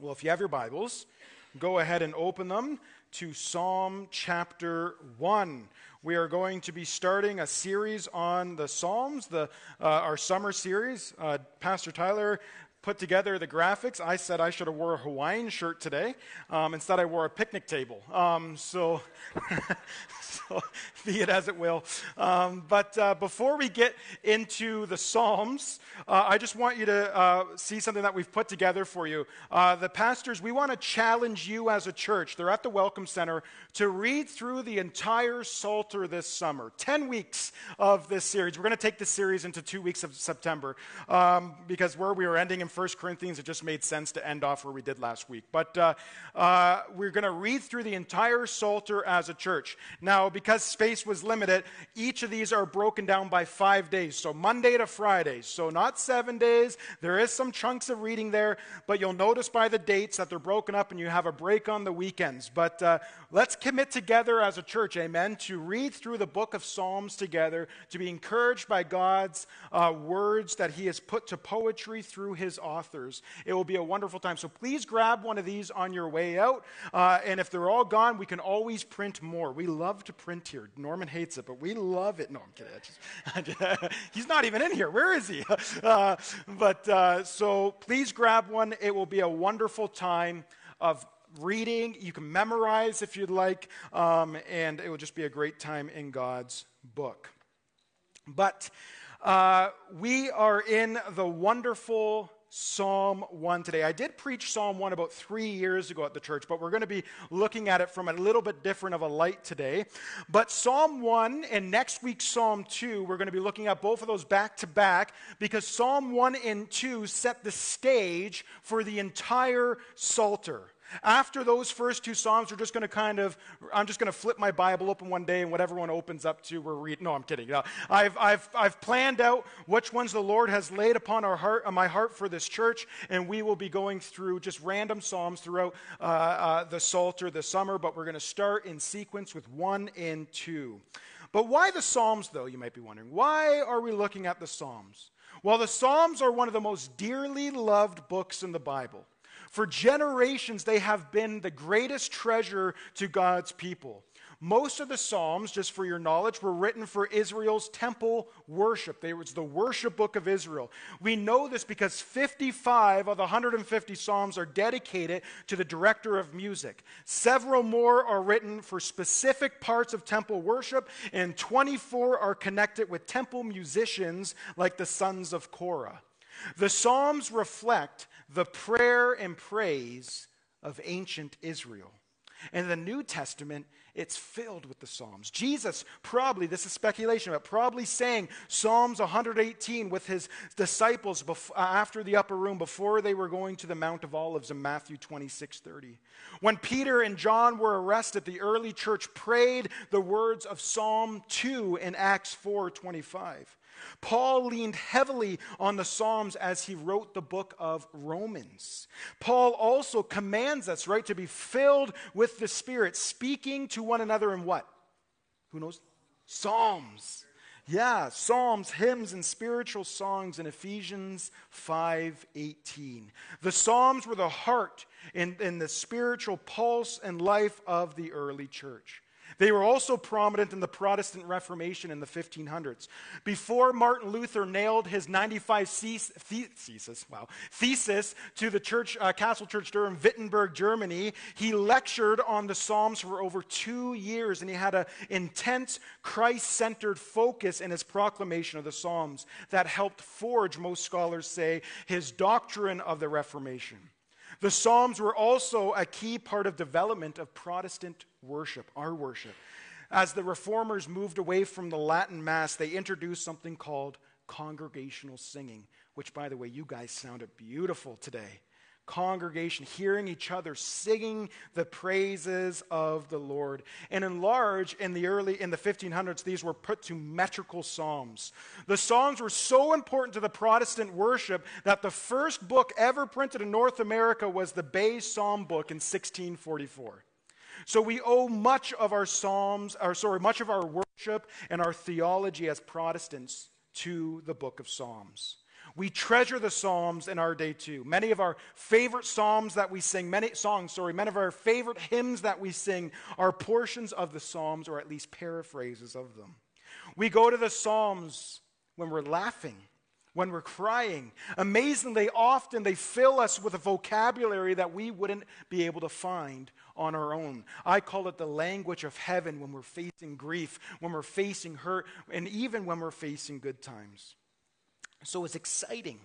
Well, if you have your Bibles, go ahead and open them to Psalm chapter 1. We are going to be starting a series on the Psalms, the, uh, our summer series. Uh, Pastor Tyler put together the graphics. I said I should have wore a Hawaiian shirt today. Um, instead, I wore a picnic table. Um, so, so, be it as it will. Um, but uh, before we get into the Psalms, uh, I just want you to uh, see something that we've put together for you. Uh, the pastors, we want to challenge you as a church. They're at the Welcome Center to read through the entire Psalter this summer. 10 weeks of this series. We're going to take this series into two weeks of September um, because where we were ending in 1 Corinthians, it just made sense to end off where we did last week. But uh, uh, we're going to read through the entire Psalter as a church. Now, because space was limited, each of these are broken down by five days. So Monday to Friday. So not seven days. There is some chunks of reading there, but you'll notice by the dates that they're broken up and you have a break on the weekends. But uh, let's commit together as a church, amen, to read through the book of Psalms together, to be encouraged by God's uh, words that He has put to poetry through His authors. It will be a wonderful time. So please grab one of these on your way out. Uh, and if they're all gone, we can always print more. We love to print here. Norman hates it, but we love it. No, I'm kidding. He's not even in here. Where is he? Uh, but uh, so please grab one. It will be a wonderful time of reading. You can memorize if you'd like, um, and it will just be a great time in God's book. But uh, we are in the wonderful Psalm 1 today. I did preach Psalm 1 about three years ago at the church, but we're going to be looking at it from a little bit different of a light today. But Psalm 1 and next week's Psalm 2, we're going to be looking at both of those back to back because Psalm 1 and 2 set the stage for the entire Psalter. After those first two Psalms, we're just going to kind of, I'm just going to flip my Bible open one day and whatever one opens up to, we're reading. No, I'm kidding. No, I've, I've, I've planned out which ones the Lord has laid upon our heart, on my heart for this church, and we will be going through just random Psalms throughout uh, uh, the Psalter this summer, but we're going to start in sequence with one and two. But why the Psalms, though, you might be wondering? Why are we looking at the Psalms? Well, the Psalms are one of the most dearly loved books in the Bible. For generations, they have been the greatest treasure to God's people. Most of the Psalms, just for your knowledge, were written for Israel's temple worship. They was the worship book of Israel. We know this because 55 of the 150 Psalms are dedicated to the director of music. Several more are written for specific parts of temple worship, and 24 are connected with temple musicians like the sons of Korah. The Psalms reflect the prayer and praise of ancient Israel. In the New Testament, it's filled with the Psalms. Jesus probably, this is speculation, but probably sang Psalms 118 with his disciples before, uh, after the upper room before they were going to the Mount of Olives in Matthew 26 30. When Peter and John were arrested, the early church prayed the words of Psalm 2 in Acts 4 25. Paul leaned heavily on the Psalms as he wrote the book of Romans. Paul also commands us, right, to be filled with the Spirit, speaking to one another in what? Who knows? Psalms. Yeah, psalms, hymns, and spiritual songs in Ephesians 5:18. The psalms were the heart and, and the spiritual pulse and life of the early church. They were also prominent in the Protestant Reformation in the 1500s. Before Martin Luther nailed his 95 thesis, wow, thesis to the church, uh, Castle Church door in, Wittenberg, Germany, he lectured on the Psalms for over two years, and he had an intense Christ centered focus in his proclamation of the Psalms that helped forge, most scholars say, his doctrine of the Reformation. The Psalms were also a key part of development of Protestant worship, our worship. As the reformers moved away from the Latin Mass, they introduced something called congregational singing, which, by the way, you guys sounded beautiful today congregation, hearing each other singing the praises of the Lord. And in large, in the early, in the 1500s, these were put to metrical psalms. The psalms were so important to the Protestant worship that the first book ever printed in North America was the Bay Psalm book in 1644. So we owe much of our psalms, or sorry, much of our worship and our theology as Protestants to the book of Psalms. We treasure the Psalms in our day too. Many of our favorite Psalms that we sing, many songs, sorry, many of our favorite hymns that we sing are portions of the Psalms or at least paraphrases of them. We go to the Psalms when we're laughing, when we're crying. Amazingly, often they fill us with a vocabulary that we wouldn't be able to find on our own. I call it the language of heaven when we're facing grief, when we're facing hurt, and even when we're facing good times. So it's exciting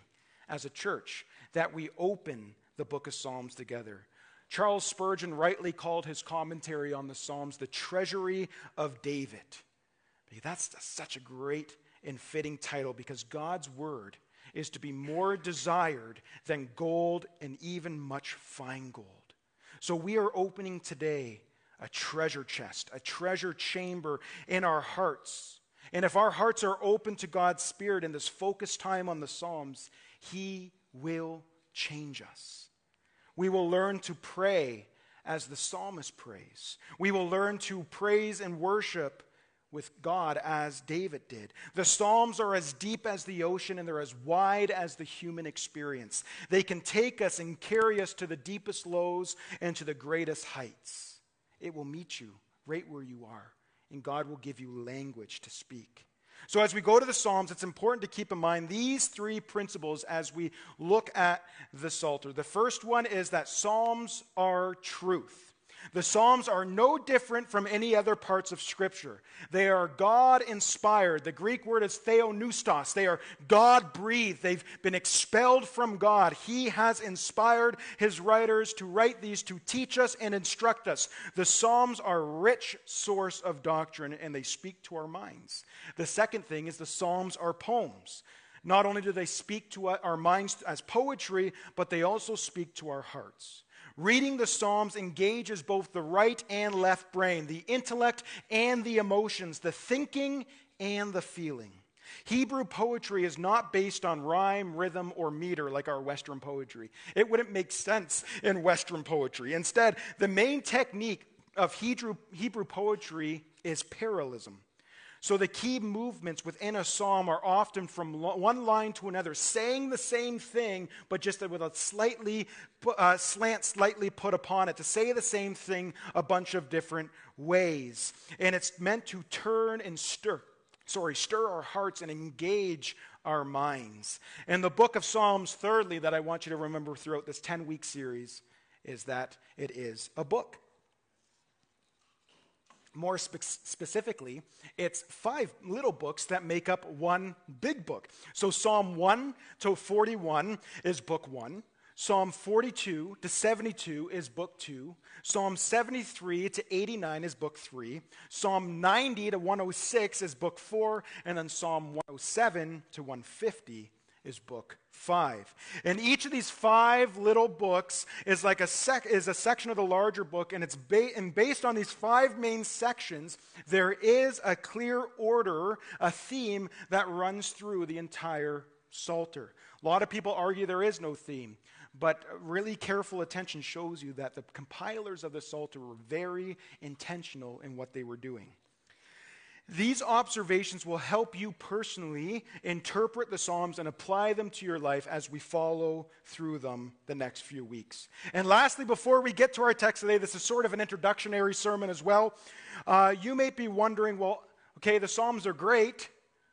as a church that we open the book of Psalms together. Charles Spurgeon rightly called his commentary on the Psalms the treasury of David. That's such a great and fitting title because God's word is to be more desired than gold and even much fine gold. So we are opening today a treasure chest, a treasure chamber in our hearts. And if our hearts are open to God's Spirit in this focused time on the Psalms, He will change us. We will learn to pray as the psalmist prays. We will learn to praise and worship with God as David did. The Psalms are as deep as the ocean and they're as wide as the human experience. They can take us and carry us to the deepest lows and to the greatest heights. It will meet you right where you are, and God will give you language to speak. So, as we go to the Psalms, it's important to keep in mind these three principles as we look at the Psalter. The first one is that Psalms are truth. The Psalms are no different from any other parts of Scripture. They are God inspired. The Greek word is theopneustos. They are God breathed. They've been expelled from God. He has inspired his writers to write these to teach us and instruct us. The Psalms are a rich source of doctrine and they speak to our minds. The second thing is the Psalms are poems. Not only do they speak to our minds as poetry, but they also speak to our hearts. Reading the Psalms engages both the right and left brain, the intellect and the emotions, the thinking and the feeling. Hebrew poetry is not based on rhyme, rhythm, or meter like our Western poetry. It wouldn't make sense in Western poetry. Instead, the main technique of Hebrew, Hebrew poetry is parallelism. So the key movements within a psalm are often from one line to another, saying the same thing, but just with a slightly uh, slant, slightly put upon it, to say the same thing a bunch of different ways. And it's meant to turn and stir, sorry, stir our hearts and engage our minds. And the book of Psalms, thirdly, that I want you to remember throughout this 10 week series, is that it is a book. More spe- specifically, it's five little books that make up one big book. So Psalm 1 to 41 is book 1. Psalm 42 to 72 is book 2. Psalm 73 to 89 is book 3. Psalm 90 to 106 is book 4. And then Psalm 107 to 150 is book five. And each of these five little books is like a sec- is a section of the larger book, and it's ba- and based on these five main sections, there is a clear order, a theme that runs through the entire Psalter. A lot of people argue there is no theme, but really careful attention shows you that the compilers of the Psalter were very intentional in what they were doing. These observations will help you personally interpret the Psalms and apply them to your life as we follow through them the next few weeks. And lastly, before we get to our text today, this is sort of an introductory sermon as well. Uh, you may be wondering, well, okay, the Psalms are great,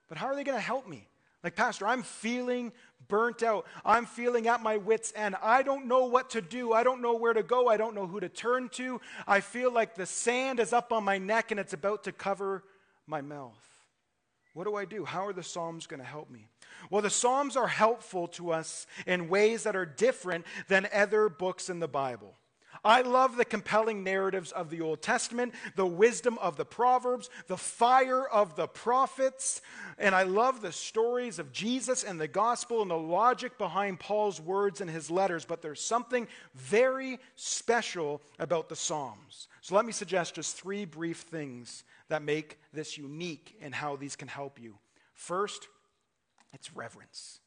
but how are they going to help me? Like, Pastor, I'm feeling burnt out. I'm feeling at my wits' end. I don't know what to do. I don't know where to go. I don't know who to turn to. I feel like the sand is up on my neck and it's about to cover my mouth. What do I do? How are the Psalms going to help me? Well, the Psalms are helpful to us in ways that are different than other books in the Bible. I love the compelling narratives of the Old Testament, the wisdom of the Proverbs, the fire of the prophets, and I love the stories of Jesus and the gospel and the logic behind Paul's words in his letters. But there's something very special about the Psalms. So let me suggest just three brief things that make this unique and how these can help you. First, it's reverence.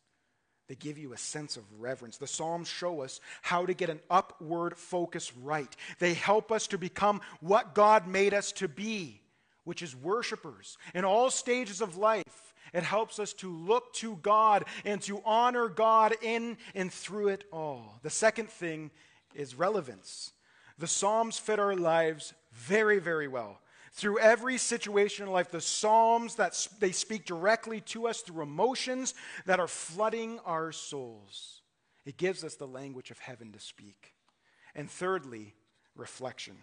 They give you a sense of reverence. The Psalms show us how to get an upward focus right. They help us to become what God made us to be, which is worshipers in all stages of life It helps us to look to God and to honor God in and through it all. The second thing is relevance. The Psalms fit our lives very, very well. Through every situation in life, the Psalms that they speak directly to us through emotions that are flooding our souls. It gives us the language of heaven to speak. And thirdly, reflection.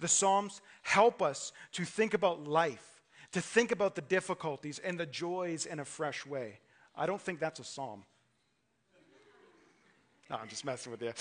The Psalms help us to think about life, to think about the difficulties and the joys in a fresh way. I don't think that's a psalm. No, I'm just messing with you.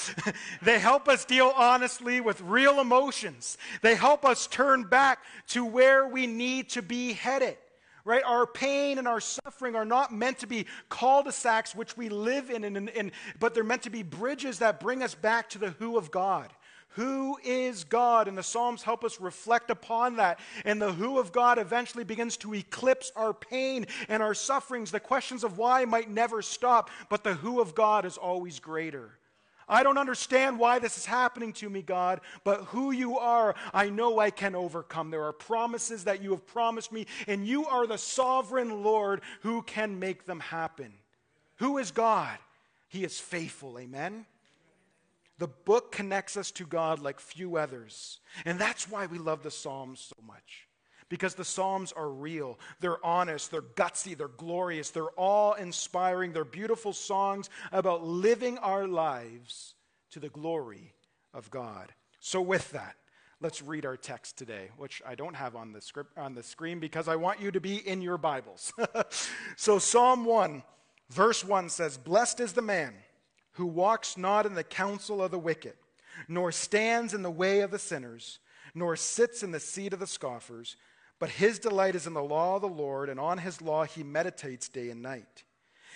they help us deal honestly with real emotions. They help us turn back to where we need to be headed. Right? Our pain and our suffering are not meant to be cul-de-sacs which we live in, in, in, but they're meant to be bridges that bring us back to the who of God. Who is God? And the Psalms help us reflect upon that. And the who of God eventually begins to eclipse our pain and our sufferings. The questions of why might never stop, but the who of God is always greater. I don't understand why this is happening to me, God, but who you are, I know I can overcome. There are promises that you have promised me, and you are the sovereign Lord who can make them happen. Who is God? He is faithful. Amen. The book connects us to God like few others. And that's why we love the Psalms so much. Because the Psalms are real, they're honest, they're gutsy, they're glorious, they're awe inspiring, they're beautiful songs about living our lives to the glory of God. So, with that, let's read our text today, which I don't have on the, script, on the screen because I want you to be in your Bibles. so, Psalm 1, verse 1 says, Blessed is the man who walks not in the counsel of the wicked, nor stands in the way of the sinners, nor sits in the seat of the scoffers, but his delight is in the law of the Lord, and on his law he meditates day and night.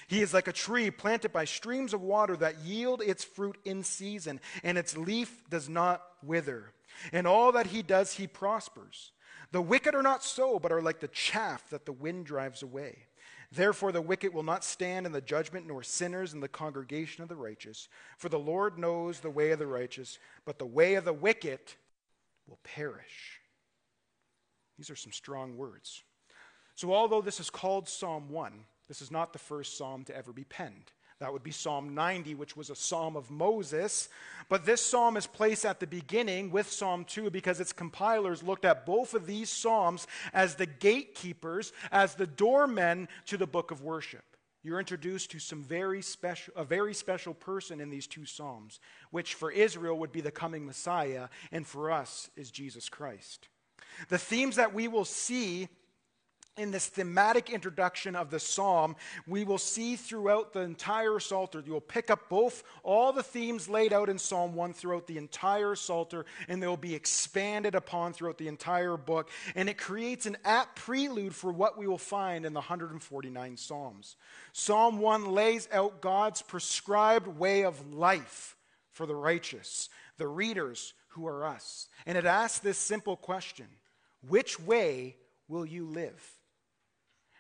He is like a tree planted by streams of water that yield its fruit in season, and its leaf does not wither. In all that he does, he prospers. The wicked are not so, but are like the chaff that the wind drives away. Therefore, the wicked will not stand in the judgment, nor sinners in the congregation of the righteous. For the Lord knows the way of the righteous, but the way of the wicked will perish. These are some strong words. So, although this is called Psalm 1, this is not the first psalm to ever be penned. That would be Psalm 90, which was a psalm of Moses. But this psalm is placed at the beginning with Psalm 2 because its compilers looked at both of these psalms as the gatekeepers, as the doormen to the book of worship. You're introduced to some very special, a very special person in these two psalms, which for Israel would be the coming Messiah, and for us is Jesus Christ. The themes that we will see in this thematic introduction of the psalm, we will see throughout the entire Psalter. You'll pick up both all the themes laid out in Psalm 1 throughout the entire Psalter, and they will be expanded upon throughout the entire book. And it creates an apt prelude for what we will find in the 149 Psalms. Psalm 1 lays out God's prescribed way of life for the righteous, the readers who are us. And it asks this simple question Which way will you live?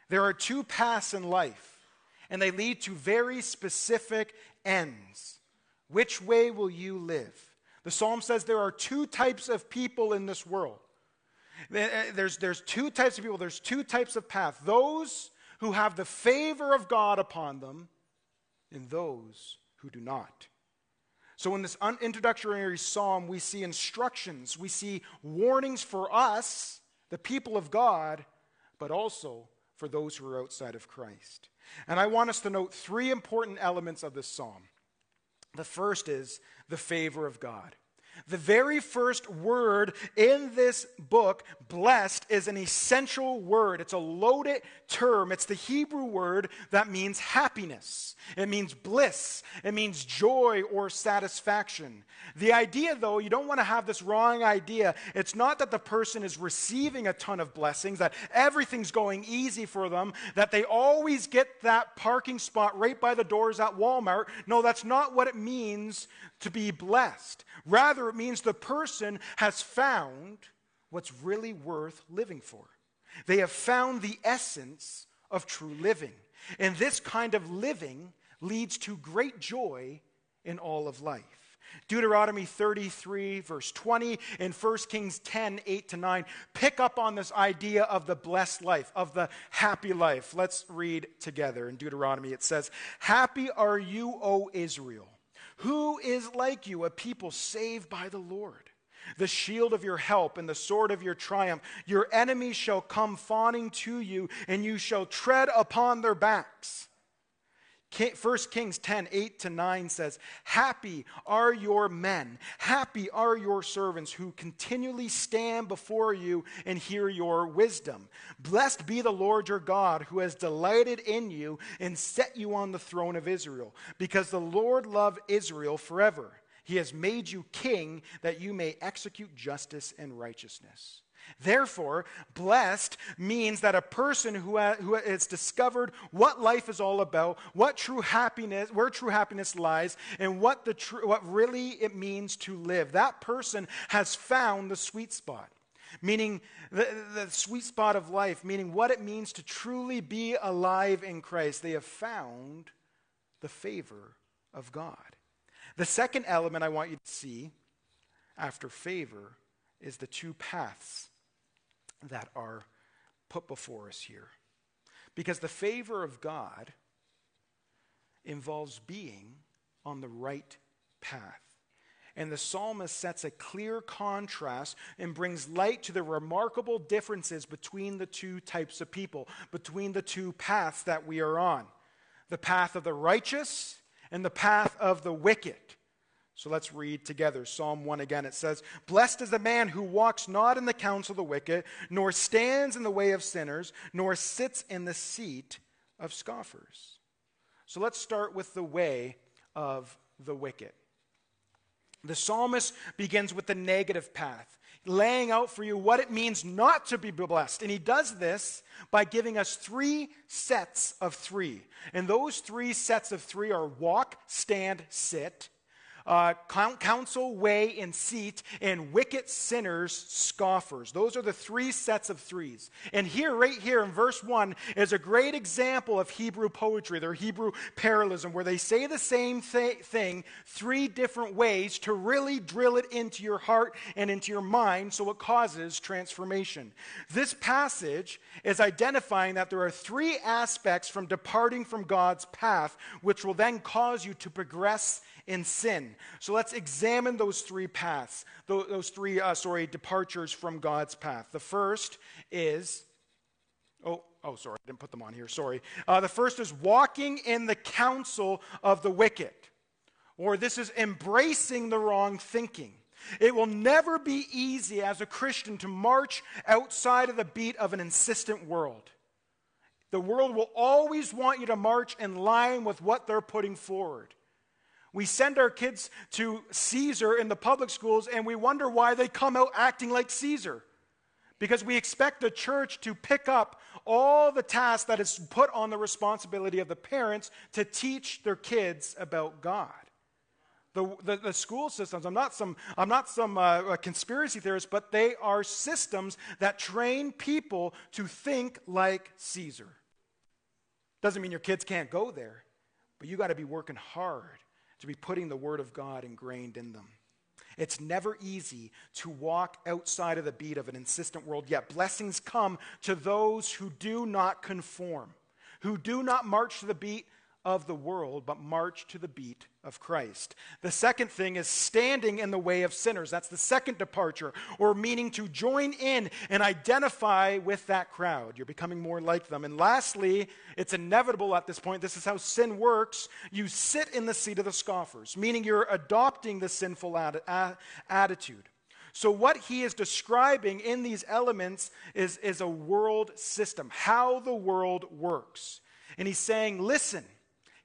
There are two paths in life, and they lead to very specific ends. Which way will you live? The psalm says there are two types of people in this world. Eh, there's, there's two types of people, there's two types of path those who have the favor of God upon them, and those who do not. So, in this introductory psalm, we see instructions, we see warnings for us, the people of God, but also for those who are outside of Christ. And I want us to note three important elements of this psalm. The first is the favor of God. The very first word in this book, blessed, is an essential word. It's a loaded term. It's the Hebrew word that means happiness, it means bliss, it means joy or satisfaction. The idea, though, you don't want to have this wrong idea. It's not that the person is receiving a ton of blessings, that everything's going easy for them, that they always get that parking spot right by the doors at Walmart. No, that's not what it means to be blessed. Rather, it means the person has found what's really worth living for. They have found the essence of true living. And this kind of living leads to great joy in all of life. Deuteronomy 33, verse 20, and 1 Kings 10, 8 to 9 pick up on this idea of the blessed life, of the happy life. Let's read together. In Deuteronomy, it says, Happy are you, O Israel. Who is like you, a people saved by the Lord? The shield of your help and the sword of your triumph. Your enemies shall come fawning to you, and you shall tread upon their backs. 1 Kings 10, 8 to 9 says, Happy are your men, happy are your servants who continually stand before you and hear your wisdom. Blessed be the Lord your God who has delighted in you and set you on the throne of Israel, because the Lord loved Israel forever. He has made you king that you may execute justice and righteousness. Therefore, blessed means that a person who, ha- who has discovered what life is all about, what true happiness, where true happiness lies, and what, the tr- what really it means to live, that person has found the sweet spot. Meaning, the, the sweet spot of life, meaning what it means to truly be alive in Christ. They have found the favor of God. The second element I want you to see after favor is the two paths that are put before us here. Because the favor of God involves being on the right path. And the psalmist sets a clear contrast and brings light to the remarkable differences between the two types of people, between the two paths that we are on the path of the righteous and the path of the wicked. So let's read together Psalm 1 again. It says, Blessed is the man who walks not in the counsel of the wicked, nor stands in the way of sinners, nor sits in the seat of scoffers. So let's start with the way of the wicked. The psalmist begins with the negative path, laying out for you what it means not to be blessed. And he does this by giving us three sets of three. And those three sets of three are walk, stand, sit uh, counsel, way, and seat, and wicked sinners, scoffers. Those are the three sets of threes. And here, right here in verse 1, is a great example of Hebrew poetry, their Hebrew parallelism, where they say the same th- thing three different ways to really drill it into your heart and into your mind so it causes transformation. This passage is identifying that there are three aspects from departing from God's path, which will then cause you to progress in sin. So let's examine those three paths, those three, uh, sorry, departures from God's path. The first is, oh, oh, sorry, I didn't put them on here, sorry. Uh, the first is walking in the counsel of the wicked, or this is embracing the wrong thinking. It will never be easy as a Christian to march outside of the beat of an insistent world. The world will always want you to march in line with what they're putting forward. We send our kids to Caesar in the public schools and we wonder why they come out acting like Caesar. Because we expect the church to pick up all the tasks that is put on the responsibility of the parents to teach their kids about God. The, the, the school systems, I'm not some, I'm not some uh, conspiracy theorist, but they are systems that train people to think like Caesar. Doesn't mean your kids can't go there, but you got to be working hard to be putting the Word of God ingrained in them. It's never easy to walk outside of the beat of an insistent world, yet blessings come to those who do not conform, who do not march to the beat of the world, but march to the beat of Christ. The second thing is standing in the way of sinners. That's the second departure, or meaning to join in and identify with that crowd. You're becoming more like them. And lastly, it's inevitable at this point. This is how sin works. You sit in the seat of the scoffers, meaning you're adopting the sinful attitude. So, what he is describing in these elements is, is a world system, how the world works. And he's saying, listen,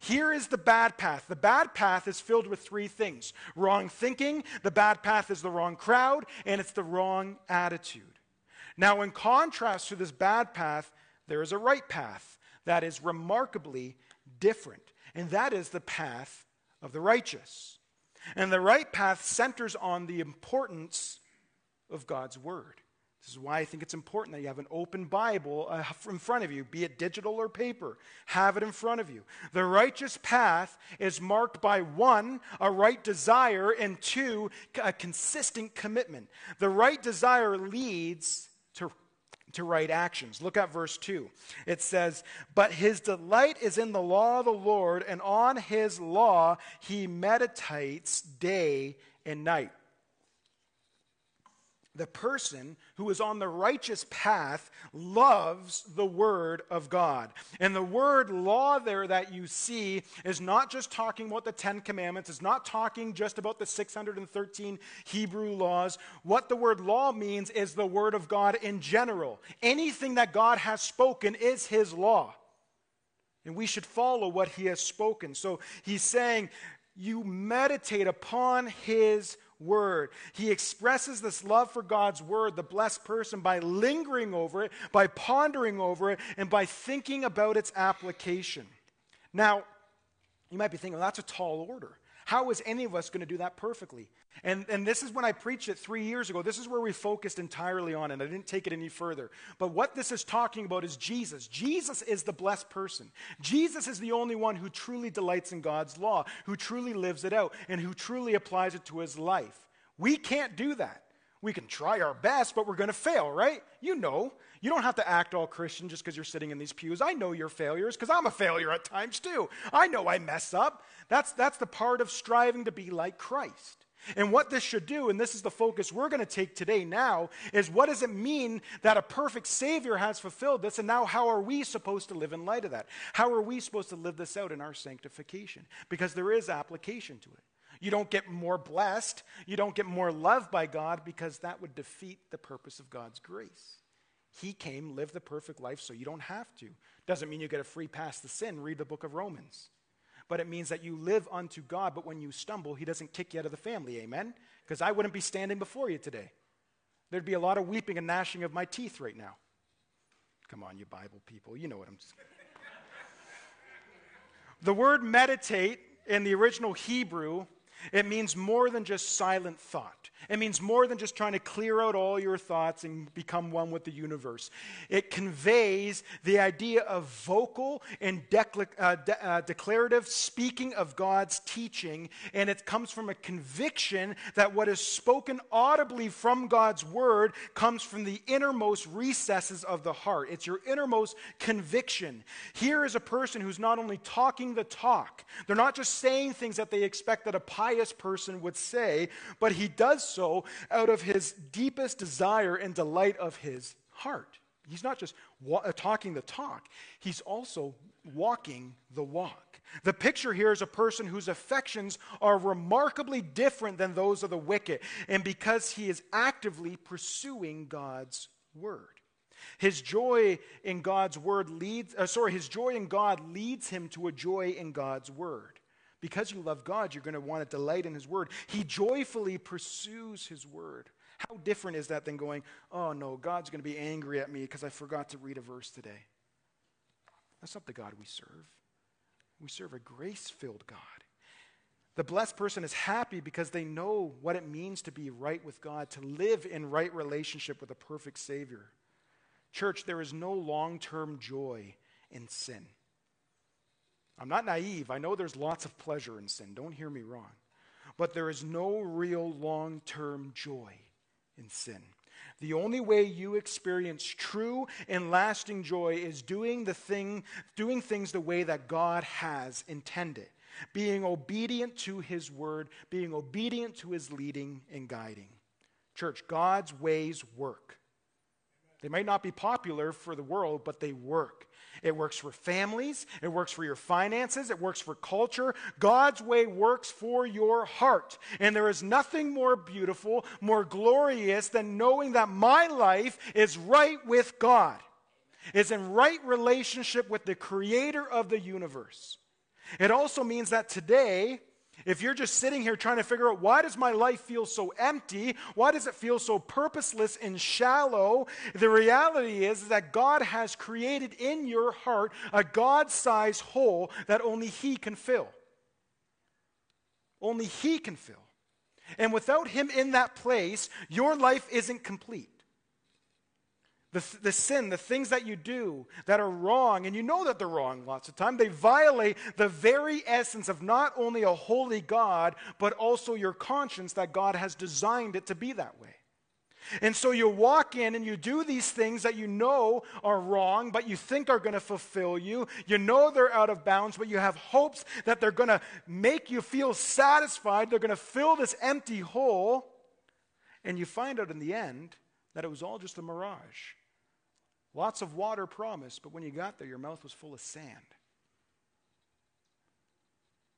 here is the bad path. The bad path is filled with three things wrong thinking, the bad path is the wrong crowd, and it's the wrong attitude. Now, in contrast to this bad path, there is a right path that is remarkably different, and that is the path of the righteous. And the right path centers on the importance of God's word. This is why I think it's important that you have an open Bible uh, in front of you, be it digital or paper. Have it in front of you. The righteous path is marked by one, a right desire, and two, a consistent commitment. The right desire leads to to right actions. Look at verse 2. It says, But his delight is in the law of the Lord, and on his law he meditates day and night the person who is on the righteous path loves the Word of God. And the word law there that you see is not just talking about the Ten Commandments, it's not talking just about the 613 Hebrew laws. What the word law means is the Word of God in general. Anything that God has spoken is His law. And we should follow what He has spoken. So he's saying, you meditate upon His word. He expresses this love for God's word, the blessed person, by lingering over it, by pondering over it, and by thinking about its application. Now, you might be thinking, well, that's a tall order. How is any of us going to do that perfectly? And, and this is when I preached it three years ago. This is where we focused entirely on it. I didn't take it any further. But what this is talking about is Jesus. Jesus is the blessed person. Jesus is the only one who truly delights in God's law, who truly lives it out, and who truly applies it to his life. We can't do that. We can try our best, but we're going to fail, right? You know. You don't have to act all Christian just because you're sitting in these pews. I know your failures because I'm a failure at times too. I know I mess up. That's, that's the part of striving to be like Christ. And what this should do, and this is the focus we're going to take today now, is what does it mean that a perfect Savior has fulfilled this? And now, how are we supposed to live in light of that? How are we supposed to live this out in our sanctification? Because there is application to it. You don't get more blessed, you don't get more loved by God, because that would defeat the purpose of God's grace. He came, lived the perfect life, so you don't have to. Doesn't mean you get a free pass to sin. Read the book of Romans but it means that you live unto God, but when you stumble, He doesn't kick you out of the family. Amen? Because I wouldn't be standing before you today. There'd be a lot of weeping and gnashing of my teeth right now. Come on, you Bible people. You know what I'm saying. the word meditate in the original Hebrew, it means more than just silent thought. It means more than just trying to clear out all your thoughts and become one with the universe. It conveys the idea of vocal and uh, de- uh, declarative speaking of God's teaching, and it comes from a conviction that what is spoken audibly from God's word comes from the innermost recesses of the heart. It's your innermost conviction. Here is a person who's not only talking the talk, they're not just saying things that they expect that a pious person would say, but he does so out of his deepest desire and delight of his heart. He's not just wa- uh, talking the talk, he's also walking the walk. The picture here is a person whose affections are remarkably different than those of the wicked, and because he is actively pursuing God's word. His joy in God's word leads, uh, sorry, his joy in God leads him to a joy in God's word. Because you love God, you're going to want to delight in His Word. He joyfully pursues His Word. How different is that than going, oh no, God's going to be angry at me because I forgot to read a verse today? That's not the God we serve. We serve a grace filled God. The blessed person is happy because they know what it means to be right with God, to live in right relationship with a perfect Savior. Church, there is no long term joy in sin. I'm not naive. I know there's lots of pleasure in sin. Don't hear me wrong. But there is no real long term joy in sin. The only way you experience true and lasting joy is doing the thing, doing things the way that God has intended. Being obedient to his word, being obedient to his leading and guiding. Church, God's ways work. They might not be popular for the world, but they work. It works for families, it works for your finances, it works for culture. God's way works for your heart. And there is nothing more beautiful, more glorious than knowing that my life is right with God, is in right relationship with the creator of the universe. It also means that today, if you're just sitting here trying to figure out why does my life feel so empty? Why does it feel so purposeless and shallow? The reality is that God has created in your heart a God-sized hole that only he can fill. Only he can fill. And without him in that place, your life isn't complete. The, the sin, the things that you do that are wrong, and you know that they're wrong lots of time, they violate the very essence of not only a holy God, but also your conscience that God has designed it to be that way. And so you walk in and you do these things that you know are wrong, but you think are going to fulfill you. You know they're out of bounds, but you have hopes that they're going to make you feel satisfied. They're going to fill this empty hole. And you find out in the end that it was all just a mirage. Lots of water promised, but when you got there, your mouth was full of sand.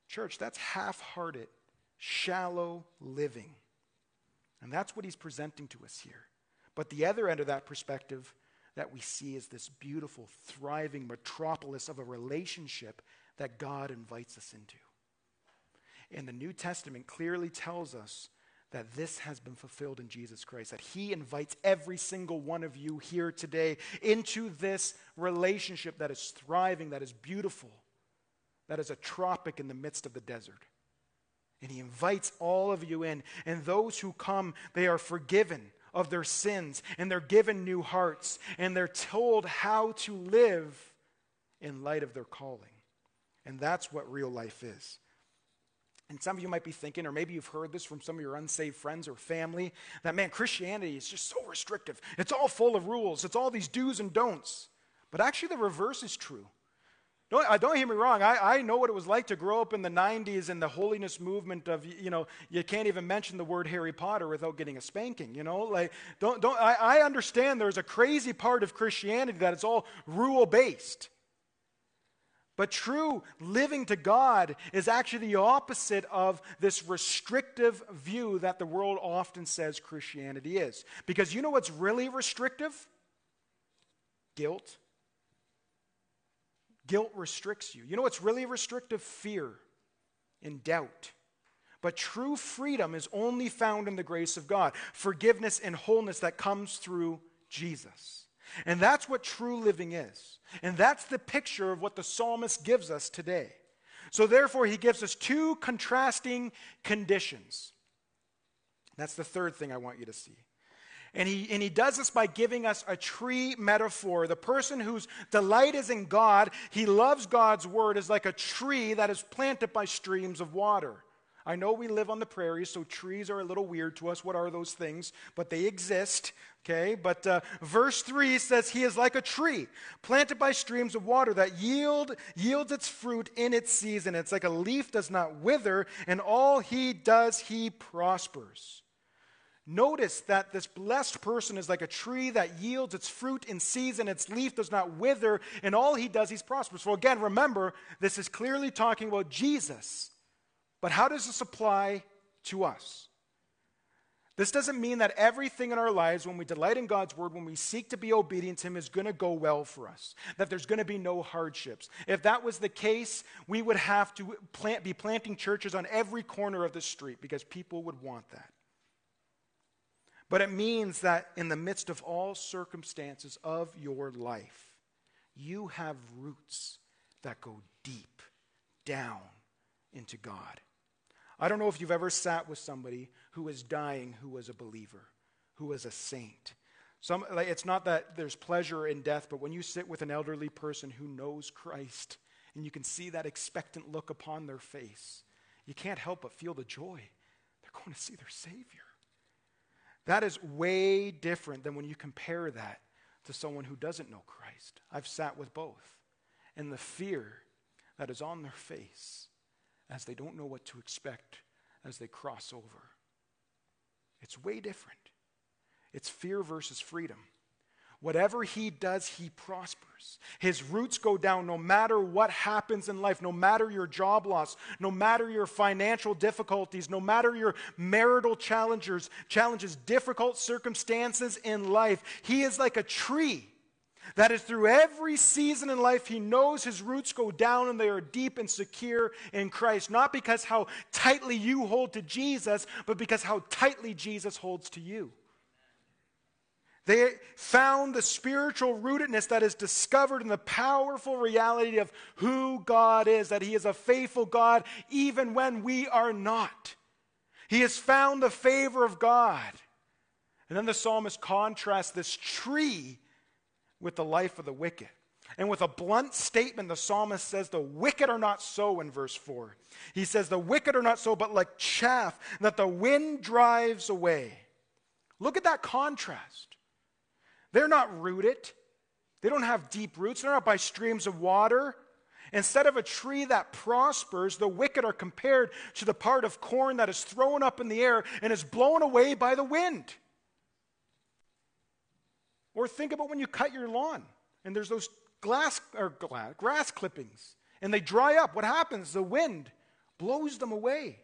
Church, that's half hearted, shallow living. And that's what he's presenting to us here. But the other end of that perspective that we see is this beautiful, thriving metropolis of a relationship that God invites us into. And the New Testament clearly tells us that this has been fulfilled in Jesus Christ, that He invites every single one of you here today into this relationship that is thriving, that is beautiful, that is a tropic in the midst of the desert. And He invites all of you in. And those who come, they are forgiven of their sins, and they're given new hearts, and they're told how to live in light of their calling. And that's what real life is. And some of you might be thinking, or maybe you've heard this from some of your unsaved friends or family, that man, Christianity is just so restrictive. It's all full of rules, it's all these do's and don'ts. But actually, the reverse is true. Don't, uh, don't hear me wrong. I, I know what it was like to grow up in the 90s and the holiness movement of, you know, you can't even mention the word Harry Potter without getting a spanking, you know? Like, don't, don't, I, I understand there's a crazy part of Christianity that it's all rule based. But true living to God is actually the opposite of this restrictive view that the world often says Christianity is. Because you know what's really restrictive? Guilt. Guilt restricts you. You know what's really restrictive? Fear and doubt. But true freedom is only found in the grace of God, forgiveness and wholeness that comes through Jesus. And that's what true living is. And that's the picture of what the psalmist gives us today. So, therefore, he gives us two contrasting conditions. That's the third thing I want you to see. And he, and he does this by giving us a tree metaphor. The person whose delight is in God, he loves God's word, is like a tree that is planted by streams of water. I know we live on the prairies, so trees are a little weird to us. What are those things? But they exist, okay? But uh, verse 3 says, He is like a tree planted by streams of water that yield, yields its fruit in its season. It's like a leaf does not wither, and all he does, he prospers. Notice that this blessed person is like a tree that yields its fruit in season, its leaf does not wither, and all he does, he's prosperous. So, again, remember, this is clearly talking about Jesus. But how does this apply to us? This doesn't mean that everything in our lives, when we delight in God's word, when we seek to be obedient to Him, is going to go well for us, that there's going to be no hardships. If that was the case, we would have to plant, be planting churches on every corner of the street because people would want that. But it means that in the midst of all circumstances of your life, you have roots that go deep down into God. I don't know if you've ever sat with somebody who is dying who was a believer, who was a saint. Some, like, it's not that there's pleasure in death, but when you sit with an elderly person who knows Christ and you can see that expectant look upon their face, you can't help but feel the joy. They're going to see their Savior. That is way different than when you compare that to someone who doesn't know Christ. I've sat with both. And the fear that is on their face as they don't know what to expect as they cross over. It's way different. It's fear versus freedom. Whatever he does, he prospers. His roots go down no matter what happens in life, no matter your job loss, no matter your financial difficulties, no matter your marital challenges, challenges, difficult circumstances in life. He is like a tree that is, through every season in life, he knows his roots go down and they are deep and secure in Christ. Not because how tightly you hold to Jesus, but because how tightly Jesus holds to you. They found the spiritual rootedness that is discovered in the powerful reality of who God is, that He is a faithful God even when we are not. He has found the favor of God. And then the psalmist contrasts this tree with the life of the wicked. And with a blunt statement, the psalmist says, The wicked are not so in verse 4. He says, The wicked are not so, but like chaff that the wind drives away. Look at that contrast. They're not rooted, they don't have deep roots, they're not by streams of water. Instead of a tree that prospers, the wicked are compared to the part of corn that is thrown up in the air and is blown away by the wind. Or think about when you cut your lawn and there's those glass or grass clippings and they dry up. What happens? The wind blows them away.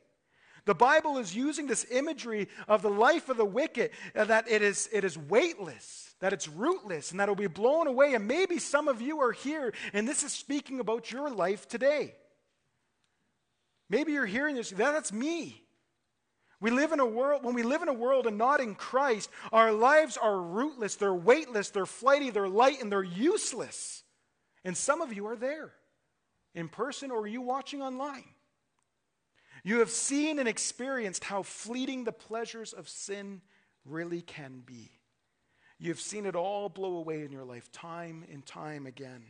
The Bible is using this imagery of the life of the wicked uh, that it is, it is weightless, that it's rootless, and that it will be blown away. And maybe some of you are here, and this is speaking about your life today. Maybe you're hearing this, that's me. We live in a world, when we live in a world and not in Christ, our lives are rootless, they're weightless, they're flighty, they're light, and they're useless. And some of you are there, in person or are you watching online. You have seen and experienced how fleeting the pleasures of sin really can be. You've seen it all blow away in your life, time and time again.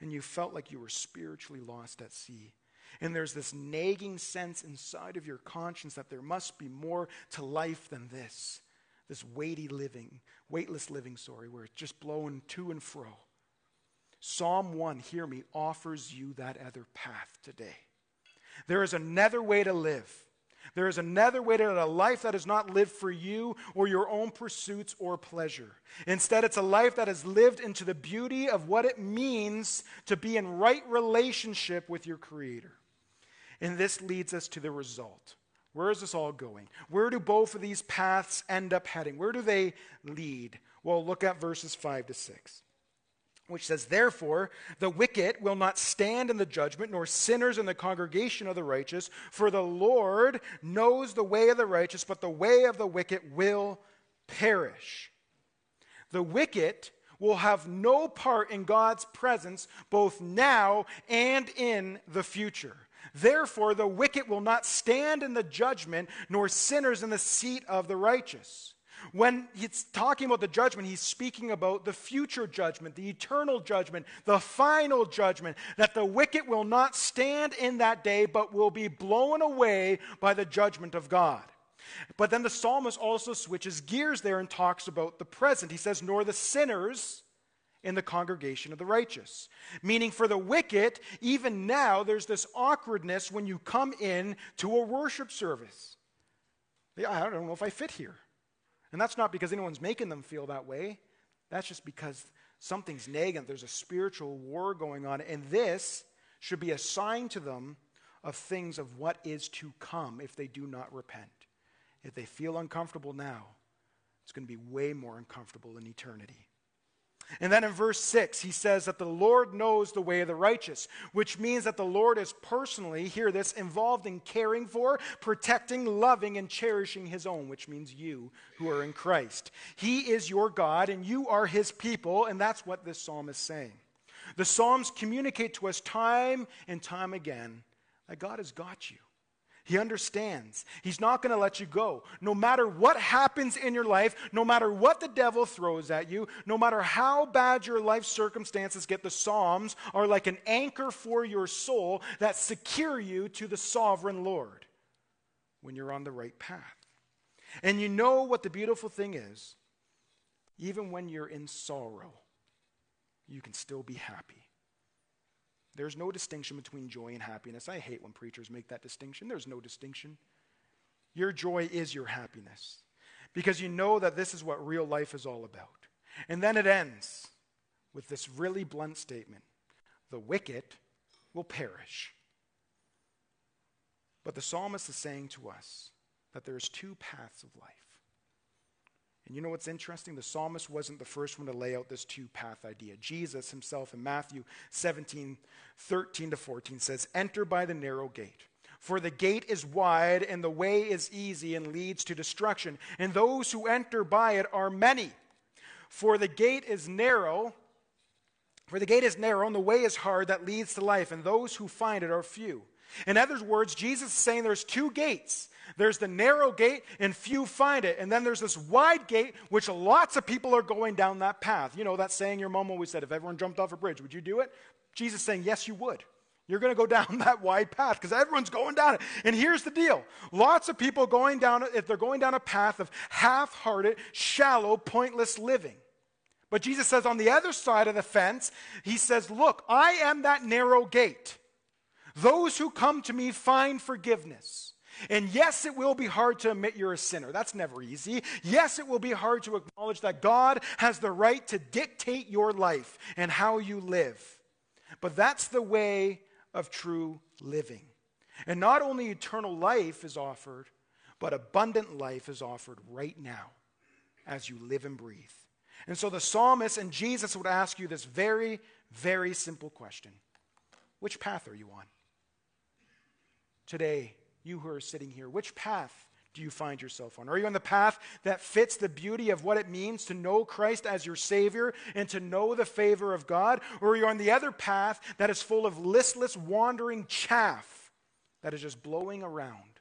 And you felt like you were spiritually lost at sea. And there's this nagging sense inside of your conscience that there must be more to life than this. This weighty living, weightless living, sorry, where it's just blowing to and fro. Psalm 1, hear me, offers you that other path today. There is another way to live. There is another way to live a life that is not lived for you or your own pursuits or pleasure. Instead, it's a life that is lived into the beauty of what it means to be in right relationship with your Creator. And this leads us to the result. Where is this all going? Where do both of these paths end up heading? Where do they lead? Well, look at verses 5 to 6 which says, Therefore, the wicked will not stand in the judgment, nor sinners in the congregation of the righteous, for the Lord knows the way of the righteous, but the way of the wicked will perish. The wicked will have no part in God's presence both now and in the future. Therefore, the wicked will not stand in the judgment, nor sinners in the seat of the righteous. When he's talking about the judgment, he's speaking about the future judgment, the eternal judgment, the final judgment, that the wicked will not stand in that day, but will be blown away by the judgment of God. But then the psalmist also switches gears there and talks about the present. He says, Nor the sinners in the congregation of the righteous. Meaning, for the wicked, even now, there's this awkwardness when you come in to a worship service. I don't know if I fit here. And that's not because anyone's making them feel that way. That's just because something's nagging. There's a spiritual war going on. And this should be a sign to them of things of what is to come if they do not repent. If they feel uncomfortable now, it's going to be way more uncomfortable in eternity. And then in verse 6, he says that the Lord knows the way of the righteous, which means that the Lord is personally, hear this, involved in caring for, protecting, loving, and cherishing his own, which means you who are in Christ. He is your God, and you are his people, and that's what this psalm is saying. The Psalms communicate to us time and time again that God has got you. He understands. He's not going to let you go. No matter what happens in your life, no matter what the devil throws at you, no matter how bad your life circumstances get, the Psalms are like an anchor for your soul that secure you to the sovereign Lord when you're on the right path. And you know what the beautiful thing is? Even when you're in sorrow, you can still be happy. There's no distinction between joy and happiness. I hate when preachers make that distinction. There's no distinction. Your joy is your happiness because you know that this is what real life is all about. And then it ends with this really blunt statement the wicked will perish. But the psalmist is saying to us that there's two paths of life. And you know what's interesting? The psalmist wasn't the first one to lay out this two path idea. Jesus himself in Matthew 17, 13 to 14 says, Enter by the narrow gate. For the gate is wide and the way is easy and leads to destruction, and those who enter by it are many. For the gate is narrow, for the gate is narrow and the way is hard that leads to life, and those who find it are few. In other words, Jesus is saying there's two gates. There's the narrow gate, and few find it. And then there's this wide gate, which lots of people are going down that path. You know, that saying your mom always said if everyone jumped off a bridge, would you do it? Jesus saying, yes, you would. You're going to go down that wide path because everyone's going down it. And here's the deal lots of people going down if they're going down a path of half hearted, shallow, pointless living. But Jesus says on the other side of the fence, He says, Look, I am that narrow gate. Those who come to me find forgiveness. And yes, it will be hard to admit you're a sinner. That's never easy. Yes, it will be hard to acknowledge that God has the right to dictate your life and how you live. But that's the way of true living. And not only eternal life is offered, but abundant life is offered right now as you live and breathe. And so the psalmist and Jesus would ask you this very, very simple question Which path are you on? Today, you who are sitting here, which path do you find yourself on? Are you on the path that fits the beauty of what it means to know Christ as your Savior and to know the favor of God? Or are you on the other path that is full of listless, wandering chaff that is just blowing around?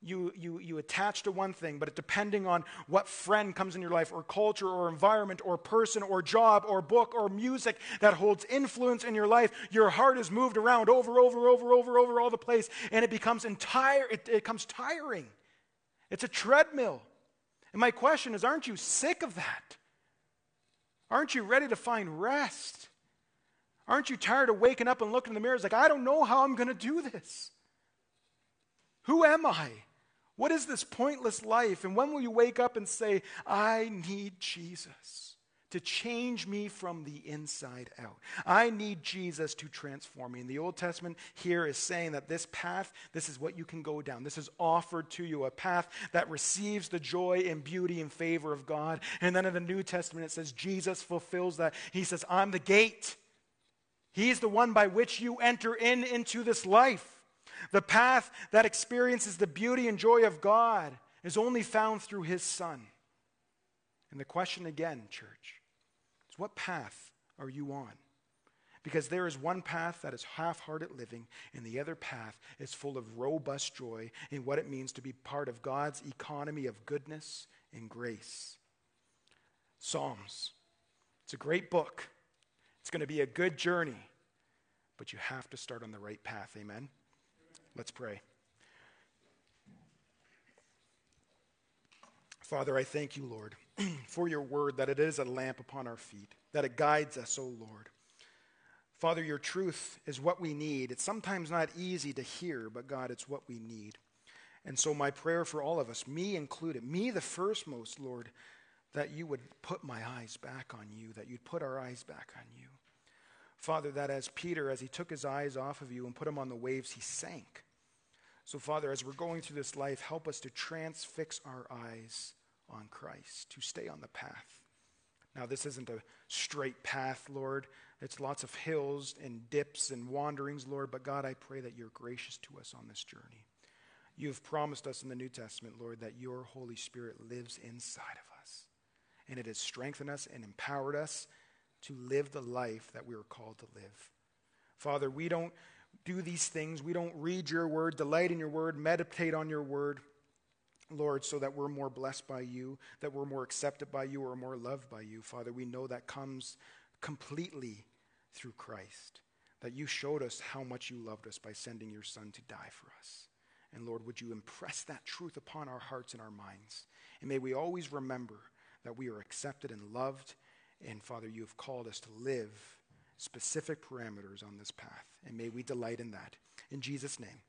You, you, you attach to one thing, but depending on what friend comes in your life, or culture, or environment, or person, or job, or book, or music that holds influence in your life, your heart is moved around over, over, over, over, over all the place, and it becomes entire, it, it becomes tiring. It's a treadmill. And my question is, aren't you sick of that? Aren't you ready to find rest? Aren't you tired of waking up and looking in the mirror? It's like, I don't know how I'm going to do this. Who am I? What is this pointless life? And when will you wake up and say, I need Jesus to change me from the inside out? I need Jesus to transform me. And the Old Testament here is saying that this path, this is what you can go down. This is offered to you, a path that receives the joy and beauty and favor of God. And then in the New Testament, it says Jesus fulfills that. He says, I'm the gate. He's the one by which you enter in into this life. The path that experiences the beauty and joy of God is only found through His Son. And the question again, church, is what path are you on? Because there is one path that is half hearted living, and the other path is full of robust joy in what it means to be part of God's economy of goodness and grace. Psalms. It's a great book. It's going to be a good journey, but you have to start on the right path. Amen. Let's pray. Father, I thank you, Lord, for your word, that it is a lamp upon our feet, that it guides us, O oh Lord. Father, your truth is what we need. It's sometimes not easy to hear, but God, it's what we need. And so, my prayer for all of us, me included, me the first most, Lord, that you would put my eyes back on you, that you'd put our eyes back on you. Father, that as Peter, as he took his eyes off of you and put them on the waves, he sank. So, Father, as we're going through this life, help us to transfix our eyes on Christ, to stay on the path. Now, this isn't a straight path, Lord. It's lots of hills and dips and wanderings, Lord. But God, I pray that you're gracious to us on this journey. You've promised us in the New Testament, Lord, that your Holy Spirit lives inside of us. And it has strengthened us and empowered us to live the life that we were called to live. Father, we don't do these things. We don't read your word, delight in your word, meditate on your word, Lord, so that we're more blessed by you, that we're more accepted by you, or more loved by you. Father, we know that comes completely through Christ, that you showed us how much you loved us by sending your Son to die for us. And Lord, would you impress that truth upon our hearts and our minds? And may we always remember that we are accepted and loved. And Father, you have called us to live specific parameters on this path. And may we delight in that. In Jesus' name.